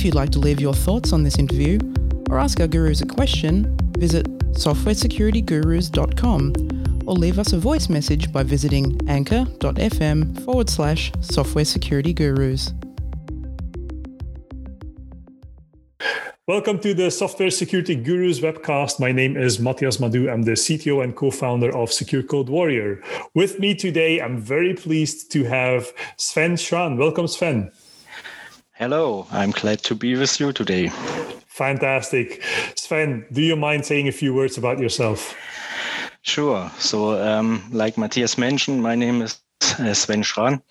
If you'd like to leave your thoughts on this interview or ask our gurus a question, visit softwaresecuritygurus.com or leave us a voice message by visiting anchor.fm forward slash software security gurus. Welcome to the Software Security Gurus webcast. My name is Matthias Madou. I'm the CTO and co-founder of Secure Code Warrior. With me today, I'm very pleased to have Sven Schran. Welcome, Sven. Hello, I'm glad to be with you today. Fantastic. Sven, do you mind saying a few words about yourself? Sure. So, um, like Matthias mentioned, my name is uh, Sven Schran.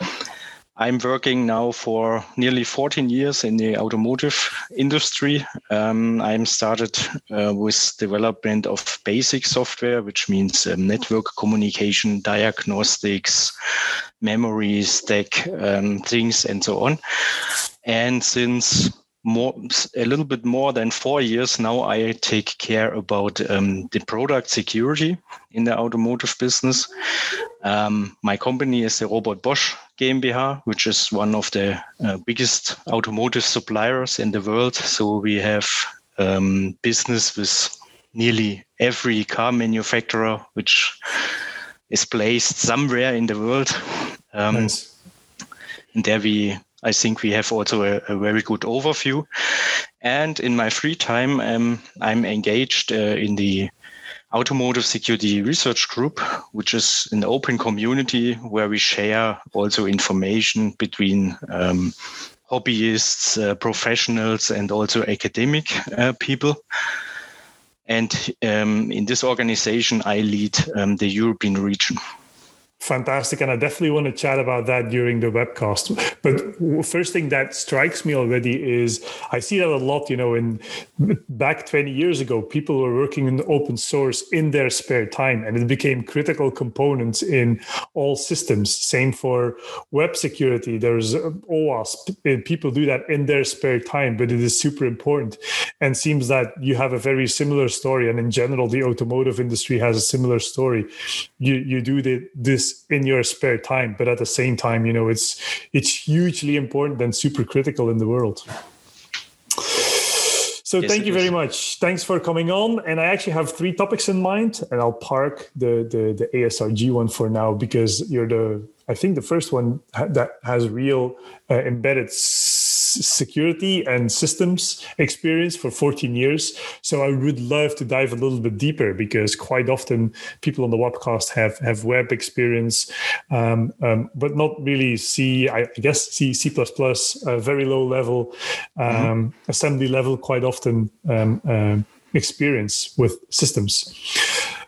I'm working now for nearly 14 years in the automotive industry. Um, I'm started uh, with development of basic software, which means um, network communication, diagnostics, memory stack um, things, and so on. And since more a little bit more than four years now i take care about um, the product security in the automotive business um, my company is the Robert Bosch GmbH, which is one of the uh, biggest automotive suppliers in the world. So we have um, business with nearly every car manufacturer which is placed somewhere in the world. Um, nice. And there we, I think we have also a, a, very good overview. And in my free time, um, I'm engaged uh, in the Automotive Security Research Group, which is an open community where we share also information between um, hobbyists, uh, professionals, and also academic uh, people. And um, in this organization, I lead um, the European region. Fantastic. And I definitely want to chat about that during the webcast. But first thing that strikes me already is I see that a lot, you know, in back 20 years ago, people were working in open source in their spare time and it became critical components in all systems. Same for web security. There's uh, OWASP. Eh, people do that in their spare time, but it is super important. And seems that you have a very similar story. And in general, the automotive industry has a similar story. You, you do the, this in your spare time but at the same time you know it's it's hugely important and super critical in the world. So yes, thank you very much. Thanks for coming on. And i actually have three topics in mind and i'll park the the, the asrg one for now because you're the i think the first one that has real uh, embedded security and systems experience for 14 years. So I would love to dive a little bit deeper because quite often people on the webcast have have web experience, um, um, but not really C. I guess C C plus plus, very low level, um, mm-hmm. assembly level. Quite often um, uh, experience with systems.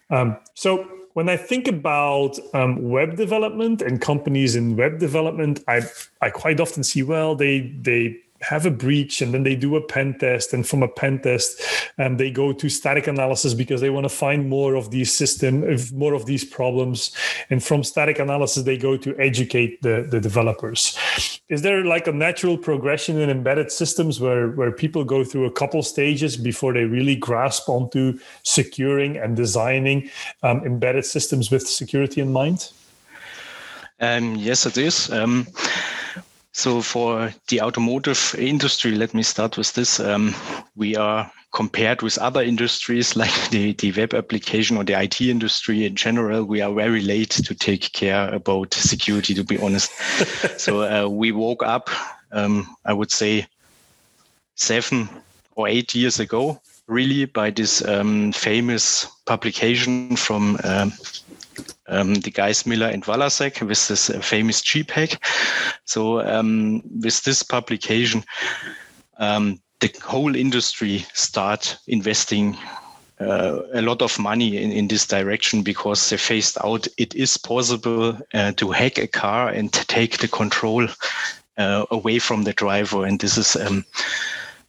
Um, so when I think about um, web development and companies in web development, I I quite often see well they they have a breach and then they do a pen test and from a pen test um, they go to static analysis because they want to find more of these system more of these problems. And from static analysis they go to educate the, the developers. Is there like a natural progression in embedded systems where where people go through a couple stages before they really grasp onto securing and designing um, embedded systems with security in mind? Um, yes it is. Um, so for the automotive industry, let me start with this. Um, we are compared with other industries like the, the web application or the IT industry in general, we are very late to take care about security, to be honest. so uh, we woke up, um, I would say, seven or eight years ago, really by this um, famous publication from um, um, the guys Miller and Valasek with this uh, famous Jeep hack. So um, with this publication, um, the whole industry start investing uh, a lot of money in, in this direction because they faced out it is possible uh, to hack a car and take the control uh, away from the driver. And this is um,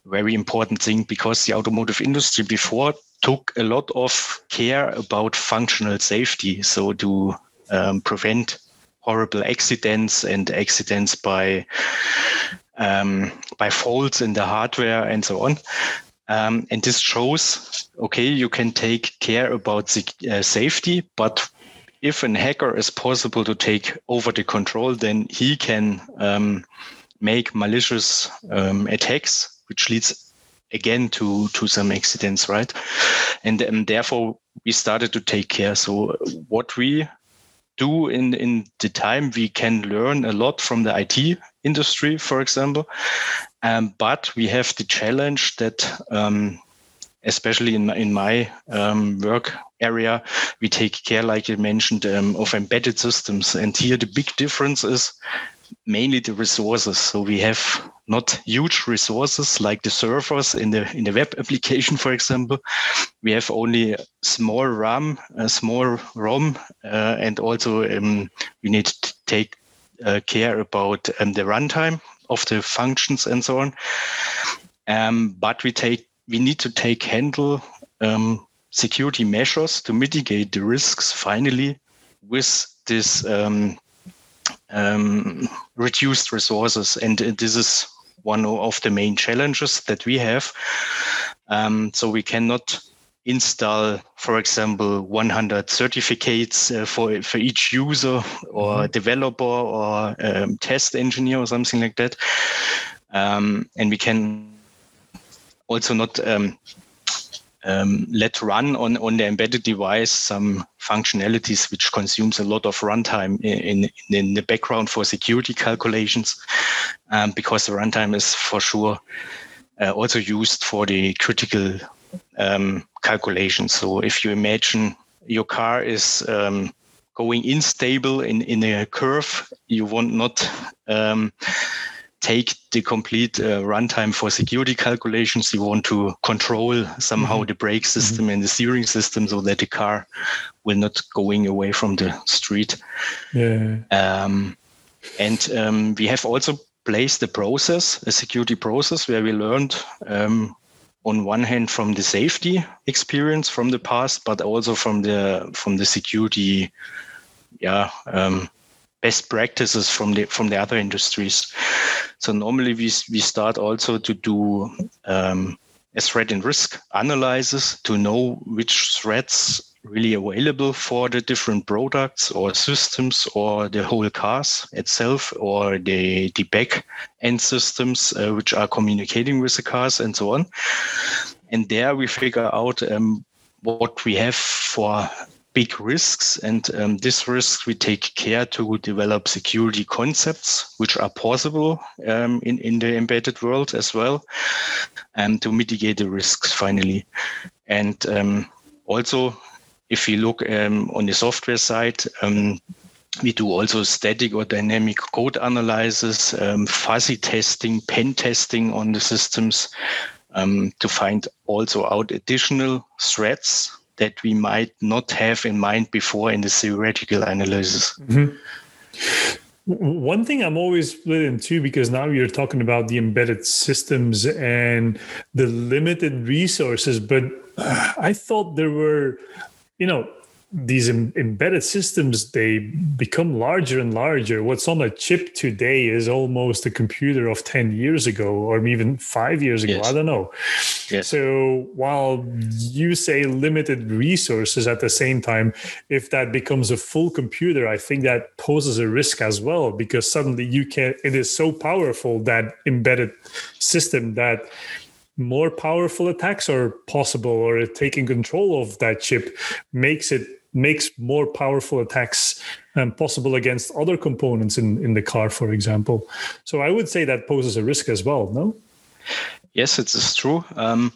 very important thing because the automotive industry before took a lot of care about functional safety. So to um, prevent horrible accidents and accidents by um, by faults in the hardware and so on. Um, and this shows, okay, you can take care about the uh, safety, but if an hacker is possible to take over the control, then he can um, make malicious um, attacks which leads again to to some accidents, right? And um, therefore we started to take care. So what we do in in the time we can learn a lot from the IT industry, for example, um, but we have the challenge that. Um, especially in in my um, work area, we take care, like you mentioned, um, of embedded systems. And here the big difference is mainly the resources. So we have not huge resources like the servers in the in the web application, for example. We have only small RAM, a small ROM, uh, and also um, we need to take uh, care about um, the runtime of the functions and so on. Um, but we take we need to take handle um, security measures to mitigate the risks finally with this um, um, reduced resources. And this is one of the main challenges that we have. Um, so we cannot install, for example, 100 certificates uh, for for each user or mm-hmm. developer or um, test engineer or something like that. Um, and we can also not um, um, let run on, on the embedded device some functionalities which consumes a lot of runtime in, in, in the background for security calculations, um, because the runtime is for sure uh, also used for the critical um, calculations. So if you imagine your car is um, going unstable in, in a curve, you want not um, take the complete uh, runtime for security calculations. You want to control somehow mm-hmm. the brake system mm-hmm. and the steering system so that the car will not going away from the street. Yeah. Um, and um, we have also placed a process, a security process, where we learned um, on one hand from the safety experience from the past, but also from the from the security, yeah, um, best practices from the from the other industries. So normally we we start also to do um, a threat and risk analysis to know which threats really available for the different products or systems or the whole cars itself or the the back end systems uh, which are communicating with the cars and so on and there we figure out um, what we have for big risks. And um, this risk, we take care to develop security concepts, which are possible um, in, in the embedded world as well, and to mitigate the risks finally. And um, also, if you look um, on the software side, um, we do also static or dynamic code analysis, um, fuzzy testing, pen testing on the systems to find also out additional threats that we might not have in mind before in the theoretical analysis. Mm-hmm. One thing I'm always split in two because now you're talking about the embedded systems and the limited resources, but I thought there were, you know, these Im- embedded systems they become larger and larger what's on a chip today is almost a computer of 10 years ago or even 5 years ago yes. i don't know yes. so while you say limited resources at the same time if that becomes a full computer i think that poses a risk as well because suddenly you can it is so powerful that embedded system that more powerful attacks are possible or taking control of that chip makes it makes more powerful attacks um, possible against other components in, in the car, for example. So I would say that poses a risk as well, no? Yes, it is true. Um,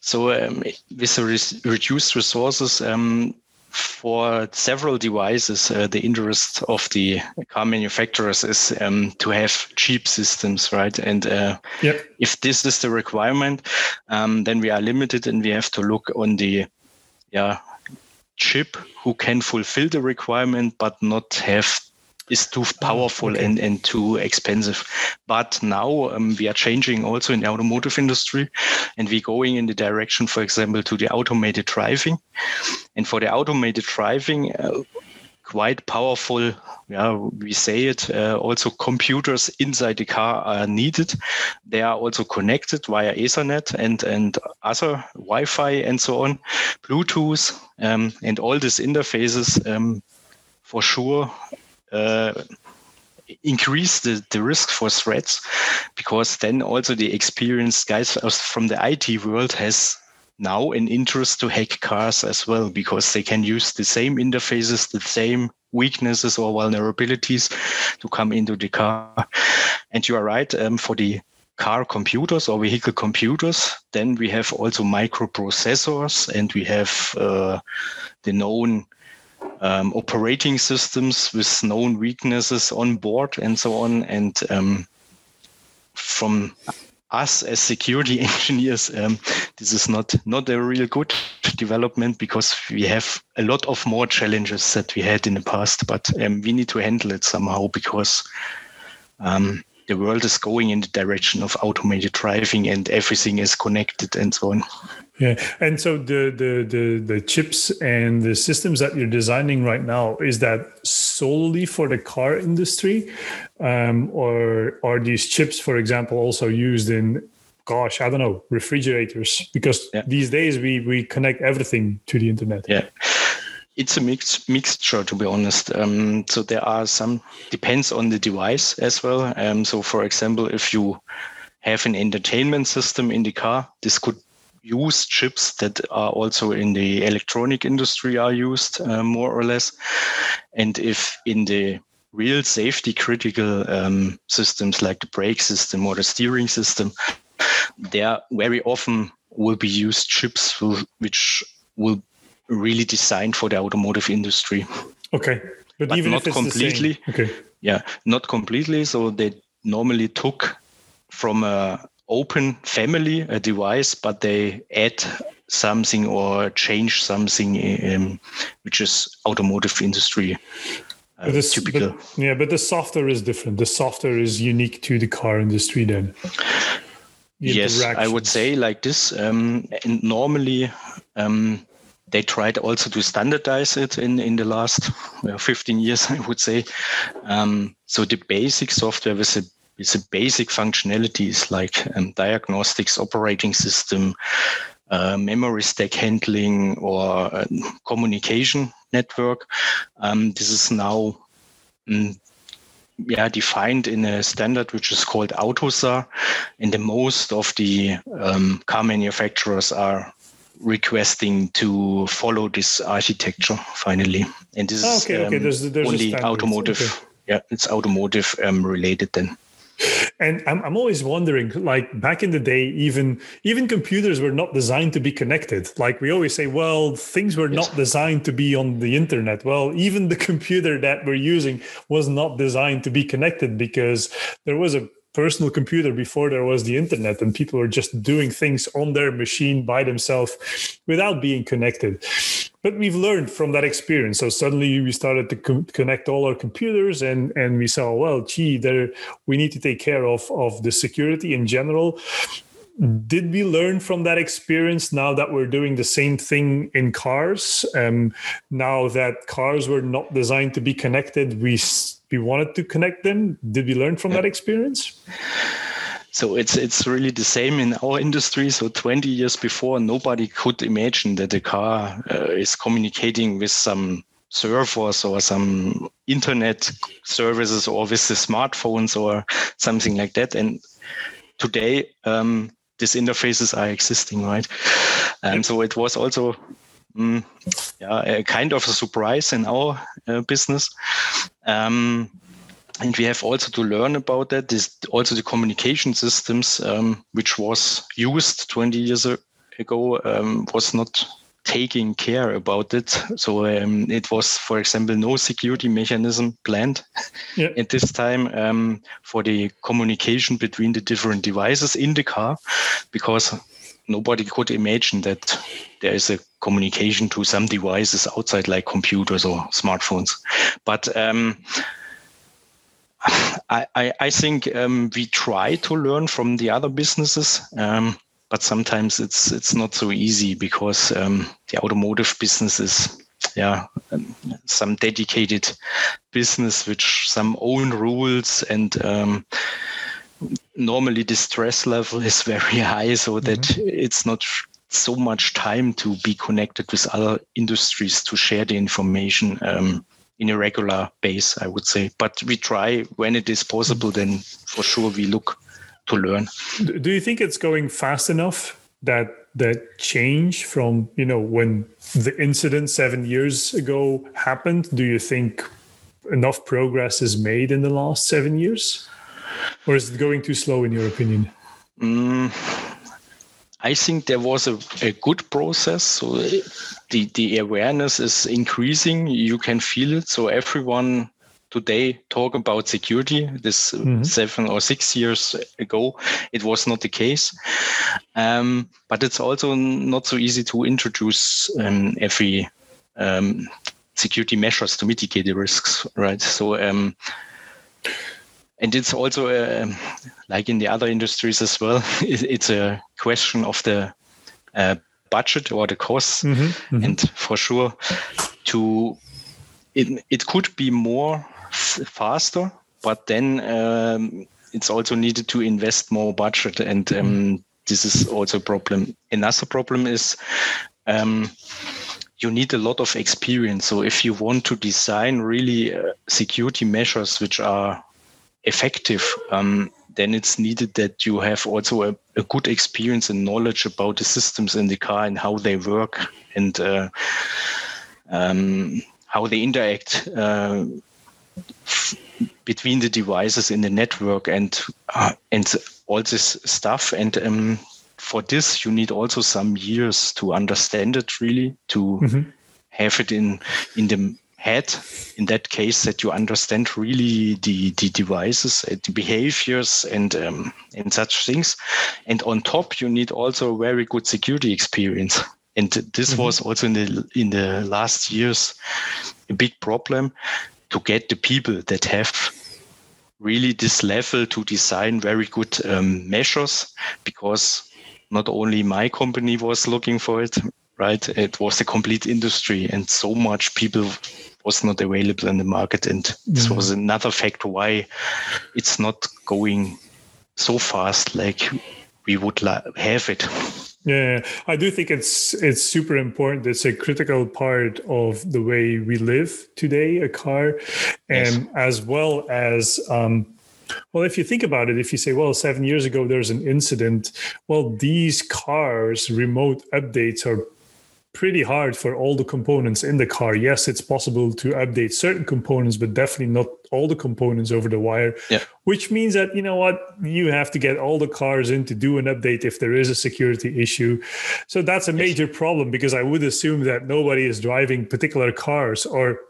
so um, with the re- reduced resources, um, for several devices, uh, the interest of the car manufacturers is um, to have cheap systems, right? And uh, yep. if this is the requirement, um, then we are limited, and we have to look on the yeah chip who can fulfill the requirement but not have is too powerful okay. and, and too expensive. But now um, we are changing also in the automotive industry and we're going in the direction, for example, to the automated driving. And for the automated driving, uh, quite powerful. Yeah, we say it. Uh, also, computers inside the car are needed. They are also connected via Ethernet and and other Wi-Fi and so on, Bluetooth, um, and all these interfaces um, for sure. Uh, increase the, the risk for threats because then also the experienced guys from the IT world has now an interest to hack cars as well because they can use the same interfaces, the same weaknesses or vulnerabilities to come into the car. And you are right um, for the car computers or vehicle computers. Then we have also microprocessors and we have uh, the known um, operating systems with known weaknesses on board and so on. And um, from us as security engineers, um, this is not not a real good development because we have a lot of more challenges that we had in the past. But um, we need to handle it somehow because um, the world is going in the direction of automated driving and everything is connected and so on. Yeah, and so the the the the chips and the systems that you're designing right now is that solely for the car industry, um, or are these chips, for example, also used in, gosh, I don't know, refrigerators? Because yeah. these days we we connect everything to the internet. Yeah, it's a mixed mixture to be honest. Um, so there are some depends on the device as well. Um, so for example, if you have an entertainment system in the car, this could use chips that are also in the electronic industry are used uh, more or less. And if in the real safety critical um, systems like the brake system or the steering system, there very often will be used chips which will really designed for the automotive industry. Okay. But, but even not completely. Okay. Yeah, not completely. So they normally took from a open family a device, but they add something or change something um, which is automotive industry uh, this, typical. But, yeah, but the software is different. The software is unique to the car industry then. The yes, I would say like this. Um, and normally, um, they tried also to standardize it in, in the last well, 15 years, I would say. Um, so the basic software with a with a basic functionalities like um, diagnostics, operating system, uh, memory stack handling, or uh, communication network. Um, this is now um, yeah, defined in a standard which is called AUTOSAR, and the most of the um, car manufacturers are requesting to follow this architecture finally. And this okay, is okay. There's, there's only automotive. Okay. Yeah, it's automotive um, related then and I'm, I'm always wondering like back in the day even even computers were not designed to be connected like we always say well things were yes. not designed to be on the internet well even the computer that we're using was not designed to be connected because there was a personal computer before there was the internet and people were just doing things on their machine by themselves without being connected. But we've learned from that experience. So suddenly we started to co- connect all our computers and and we saw well gee there we need to take care of of the security in general. Did we learn from that experience now that we're doing the same thing in cars? Um, now that cars were not designed to be connected we we wanted to connect them. Did we learn from that experience? So it's it's really the same in our industry. So 20 years before, nobody could imagine that a car uh, is communicating with some servers or some internet services or with the smartphones or something like that. And today, um, these interfaces are existing, right? And so it was also mm, yeah, a kind of a surprise in our uh, business. Um, and we have also to learn about that. This also the communication systems, um, which was used 20 years ago, um, was not taking care about it. So um, it was, for example, no security mechanism planned yeah. at this time um, for the communication between the different devices in the car, because nobody could imagine that there is a communication to some devices outside, like computers or smartphones. But um, I, I, I, think um, we try to learn from the other businesses, um, but sometimes it's it's not so easy because um, the automotive business is yeah some dedicated business which some own rules and um, normally the stress level is very high so that mm-hmm. it's not so much time to be connected with other industries to share the information um, in a regular base, I would say. But we try when it is possible. Then for sure we look to learn. Do you think it's going fast enough that that change from you know when the incident seven years ago happened? Do you think enough progress is made in the last seven years, or is it going too slow in your opinion? Mm, I think there was a, a good process. So the, the awareness is increasing. You can feel it. So everyone today talk about security. This mm-hmm. seven or six years ago, it was not the case. Um, but it's also not so easy to introduce um, every um, security measures to mitigate the risks, right? So, um, and it's also uh, like in the other industries as well. it's a question of the uh, budget or the costs, mm-hmm, mm-hmm. and for sure, to it it could be more faster, but then um, it's also needed to invest more budget, and um, this is also a problem. Another problem is. Um, you need a lot of experience. So if you want to design really uh, security measures which are effective, um, then it's needed that you have also a, a, good experience and knowledge about the systems in the car and how they work and uh, um, how they interact uh, f- between the devices in the network and uh, and all this stuff. And um, for this, you need also some years to understand it really, to mm-hmm. have it in in the head. In that case, that you understand really the the devices, the behaviors, and um, and such things. And on top, you need also a very good security experience. And this mm-hmm. was also in the in the last years a big problem to get the people that have really this level to design very good um, measures because not only my company was looking for it, right? It was a complete industry, and so much people was not available in the market, and this mm-hmm. was another factor why it's not going so fast like we would la- have it. Yeah, I do think it's it's super important. It's a critical part of the way we live today, a car, and yes. as well as um, well, if you think about it, if you say, well, seven years ago there's an incident, well, these cars, remote updates are pretty hard for all the components in the car. Yes, it's possible to update certain components, but definitely not all the components over the wire. Yeah. Which means that, you know what, you have to get all the cars in to do an update if there is a security issue. So that's a major yes. problem because I would assume that nobody is driving particular cars or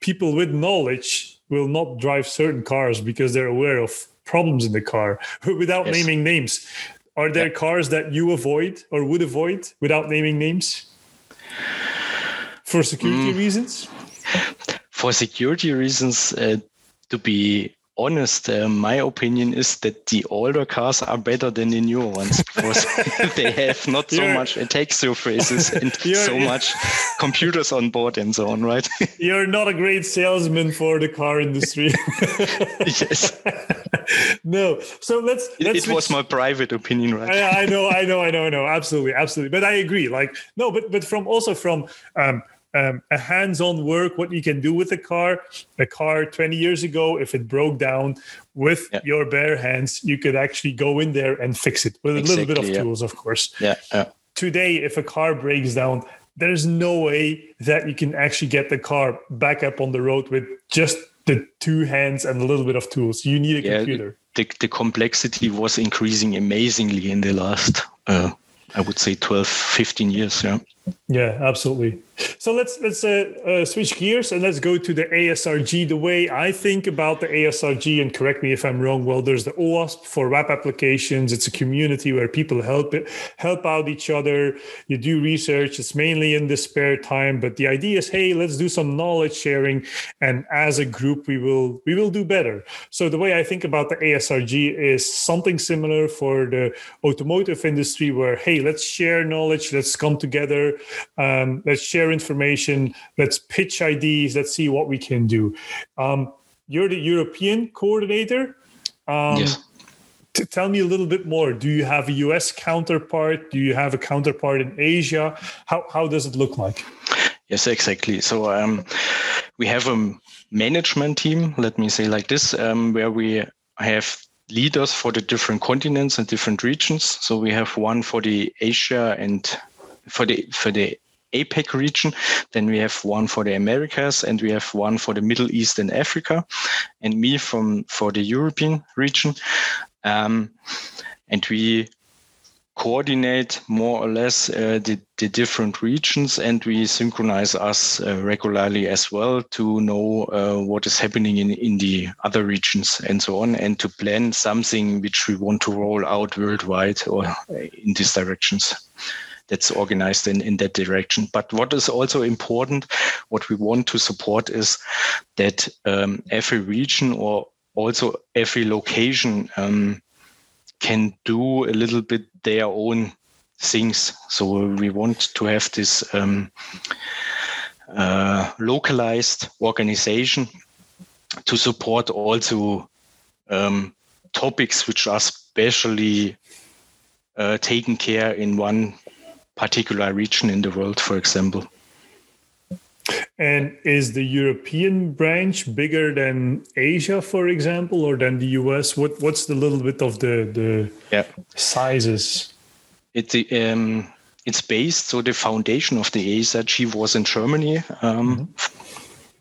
people with knowledge will not drive certain cars because they're aware of problems in the car without yes. naming names. Are there yeah. cars that you avoid or would avoid without naming names for security mm. reasons? For security reasons, uh, to be honest, uh, my opinion is that the older cars are better than the newer ones because they have not so you're, much attack surfaces and so much computers on board and so on, right? you're not a great salesman for the car industry. yes. no. So let's. let's it, it was my private opinion, right? I, I, know, I know, I know, I know. Absolutely, absolutely. But I agree. Like no, but but from also from. Um, um, a hands-on work what you can do with a car a car 20 years ago if it broke down with yeah. your bare hands you could actually go in there and fix it with exactly, a little bit of yeah. tools of course yeah, yeah today if a car breaks down there's no way that you can actually get the car back up on the road with just the two hands and a little bit of tools. You need a yeah, computer. the, the complexity was increasing amazingly in the last uh, i would say 12 15 years yeah. Yeah, absolutely. So let's let's uh, uh, switch gears and let's go to the ASRG. The way I think about the ASRG, and correct me if I'm wrong. Well, there's the OWASP for web applications. It's a community where people help help out each other. You do research. It's mainly in the spare time, but the idea is, hey, let's do some knowledge sharing, and as a group, we will we will do better. So the way I think about the ASRG is something similar for the automotive industry, where hey, let's share knowledge, let's come together um, let's share information. Let's pitch ideas. Let's see what we can do. Um, you're the European coordinator. Um, yes. To tell me a little bit more. Do you have a US counterpart? Do you have a counterpart in Asia? How, how does it look like? Yes, exactly. So um, we have a management team, let me say like this, um, where we have leaders for the different continents and different regions. So we have one for the Asia and for the for the APAC region. Then we have one for the Americas and we have one for the Middle East and Africa, and me from for the European region. Um, and we coordinate more or less uh, the, the different regions and we synchronize us uh, regularly as well to know uh, what is happening in, in the other regions and so on and to plan something which we want to roll out worldwide or uh, in these directions that's organized in, in that direction. But what is also important, what we want to support is that um, every region or also every location um, can do a little bit their own things. So we want to have this um, uh, localized organization to support also um, topics which are specially uh, taken care in one particular region in the world, for example. And is the European branch bigger than Asia, for example, or than the US? What what's the little bit of the the yeah. sizes? It's um, it's based. So the foundation of the ASRG was in Germany. Um, mm-hmm.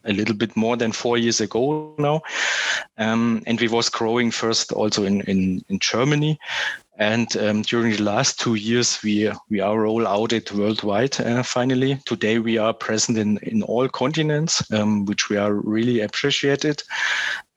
A little bit more than four years ago now, um, and we was growing first also in in, in Germany, and um, during the last two years, we we are roll out it worldwide. Uh, finally, today we are present in in all continents, um, which we are really appreciated.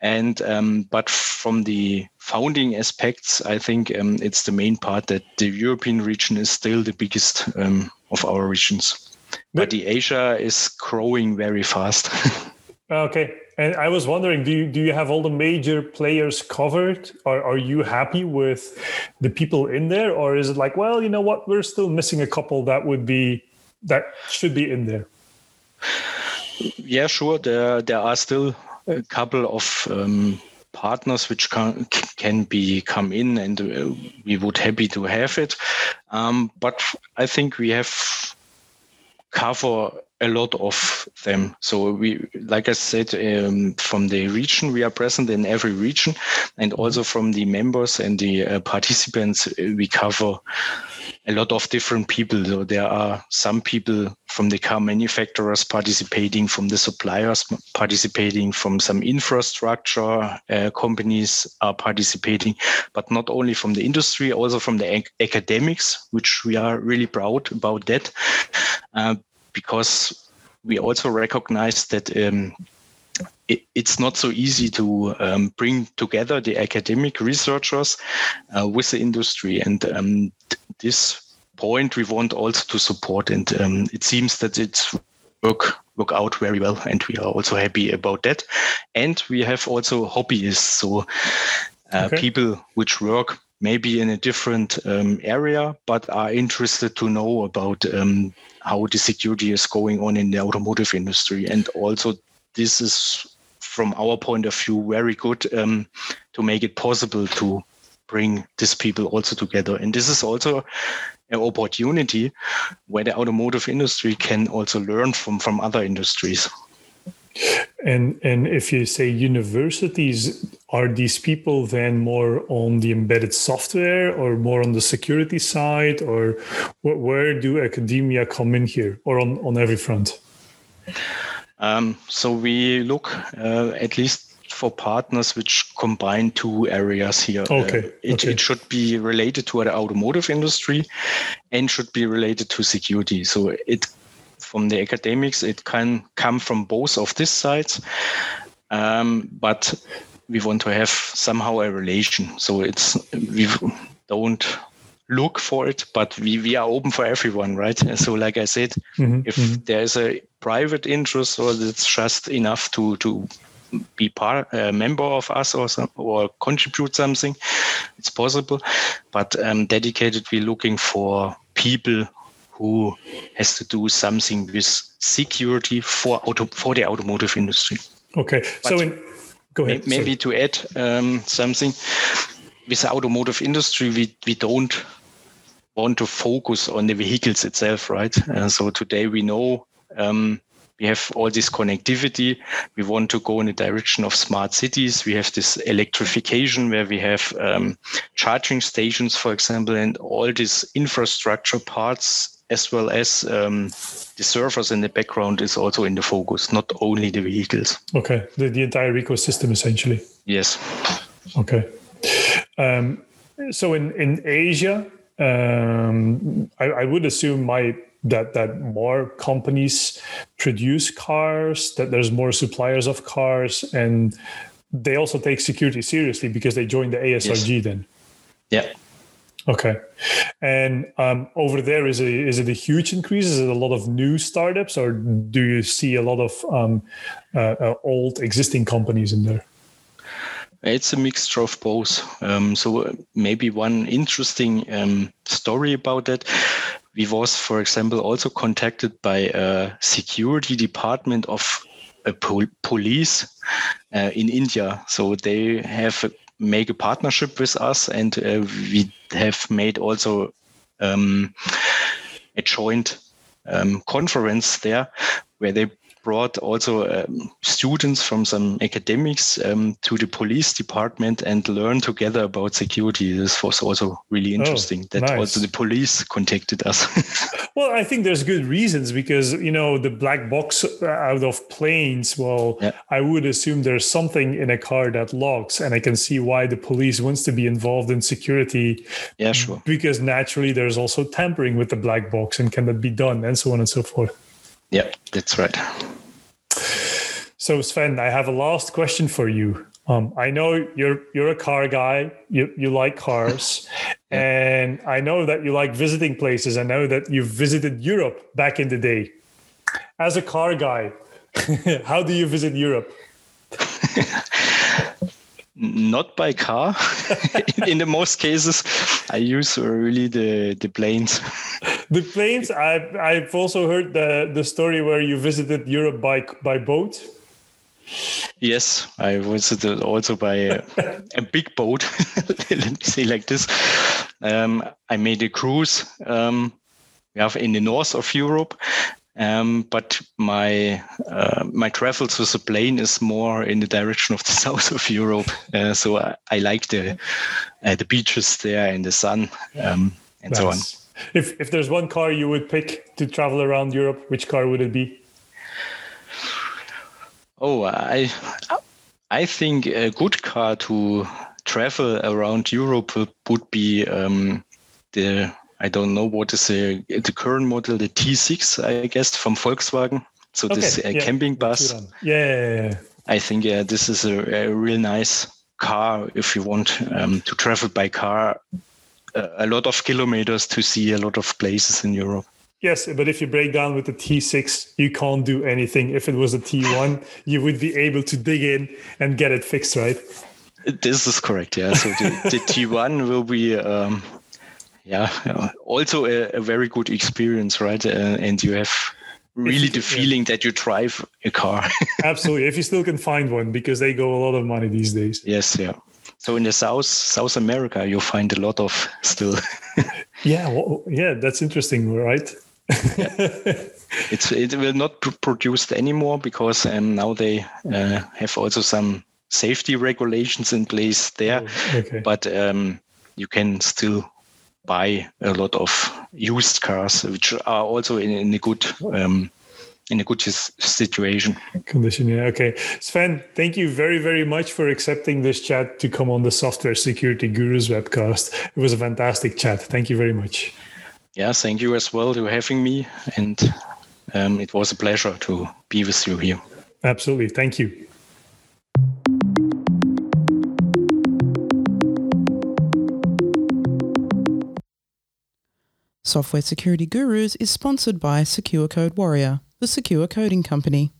And um, but from the founding aspects, I think um, it's the main part that the European region is still the biggest um, of our regions. But the Asia is growing very fast. okay, and I was wondering, do you, do you have all the major players covered? Or are you happy with the people in there? Or is it like, well, you know what, we're still missing a couple that would be that should be in there? Yeah, sure. There there are still a couple of um, partners which can can be come in, and uh, we would happy to have it. Um, but I think we have cover a lot of them. So we, like I said, um, from the region, we are present in every region, and also from the members and the uh, participants, uh, we cover a lot of different people. So there are some people from the car manufacturers participating, from the suppliers participating, from some infrastructure uh, companies are participating, but not only from the industry, also from the ac- academics, which we are really proud about that. Uh, because we also recognize that um, it, it's not so easy to um, bring together the academic researchers uh, with the industry. And um, this point we want also to support. And um, it seems that it's work work out very well, and we are also happy about that. And we have also hobbyists, so uh, okay. people which work maybe in a different um, area, but are interested to know about um, how the security is going on in the automotive industry. And also, this is from our point of view very good um, to make it possible to bring these people also together. And this is also an opportunity where the automotive industry can also learn from from other industries. And and if you say universities, are these people then more on the embedded software or more on the security side, or where do academia come in here, or on on every front? Um, so we look uh, at least for partners which combine two areas here. Okay. Uh, it, okay. it should be related to the automotive industry and should be related to security. So it from the academics, it can come from both of these sides. Um, but we want to have somehow a relation. So it's we don't look for it, but we, we are open for everyone, right? So like I said, mm-hmm, if mm-hmm. there is a private interest or it's just enough to to be part a member of us or some, or contribute something, it's possible. But um, dedicated, we're looking for people who has to do something with security for auto for the automotive industry. Okay, but so in, go ahead. Maybe to add um, something with the automotive industry, we we don't want to focus on the vehicles itself, right? Uh, so today we know um, we have all this connectivity. We want to go in the direction of smart cities. We have this electrification where we have um, charging stations, for example, and all these infrastructure parts, as well as um, the servers in the background, is also in the focus, not only the vehicles. Okay, the, the entire ecosystem essentially. Yes. Okay. Um, so in in Asia, um, I, I would assume my that that more companies produce cars, that there's more suppliers of cars, and they also take security seriously because they join the ASRG yes. then. Yeah. Okay, and um, over there is it is it a huge increase? Is it a lot of new startups, or do you see a lot of um, uh, uh, old existing companies in there? It's a mixture of both. Um, so uh, maybe one interesting um, story about that. We was, for example, also contacted by a security department of a pol- police uh, in India. So they have a, make a partnership with us, and uh, we have made also um, a joint um, conference there where they brought also um, students from some academics um, to the police department and learn together about security. This was also really oh, interesting. Oh, that nice. also the police contacted us. well, I think there's good reasons because you know the black box out of planes. Well, yeah. I would assume there's something in a car that logs, and I can see why the police wants to be involved in security. Yeah, sure. Because naturally, there's also tampering with the black box, and can that be done, and so on and so forth. Yeah, that's right. So Sven, I have a last question for you. Um, I know you're you're a car guy. You you like cars, and I know that you like visiting places. I know that you visited Europe back in the day. As a car guy, how do you visit Europe? Not by car. in the most cases, I use really the the planes. The planes. I've I've also heard the the story where you visited Europe by by boat. Yes, I visited also by a, a big boat. Let me say like this. Um, I made a cruise um, in the north of Europe, um, but my uh, my travels with a plane is more in the direction of the south of Europe. Uh, so I, I, like the uh, the beaches there and the sun um, and nice. so on. If if there's one car you would pick to travel around Europe, which car would it be? Oh, I I think a good car to travel around Europe would be um, the I don't know what is the the current model, the T6, I guess, from Volkswagen. So okay, this uh, yeah. camping bus. Yeah, yeah, yeah, I think uh, this is a, a, real nice car if you want um, to travel by car a lot of kilometers to see a lot of places in Europe. Yes, but if you break down with the T6, you can't do anything. If it was a T1, you would be able to dig in and get it fixed, right? This is correct. Yeah. So the, the T1 will be, um, yeah, also a, a, very good experience, right? Uh, and you have really the feeling that you drive a car. Absolutely. If you still can find one, because they go a lot of money these days. Yes. Yeah. So in the South South America, you find a lot of still. yeah. Well, yeah. That's interesting, right? it's it will not be produced anymore because um, now they uh, have also some safety regulations in place there. Oh, okay. But um, you can still buy a lot of used cars, which are also in, in a good um, in a good situation. Condition, yeah. Okay. Sven, thank you very, very much for accepting this chat to come on the Software Security Gurus webcast. It was a fantastic chat. Thank you very much yeah, thank you as well for having me. And um, it was a pleasure to be with you here. Absolutely. Thank you. Software Security Gurus is sponsored by Secure Code Warrior, the secure coding company.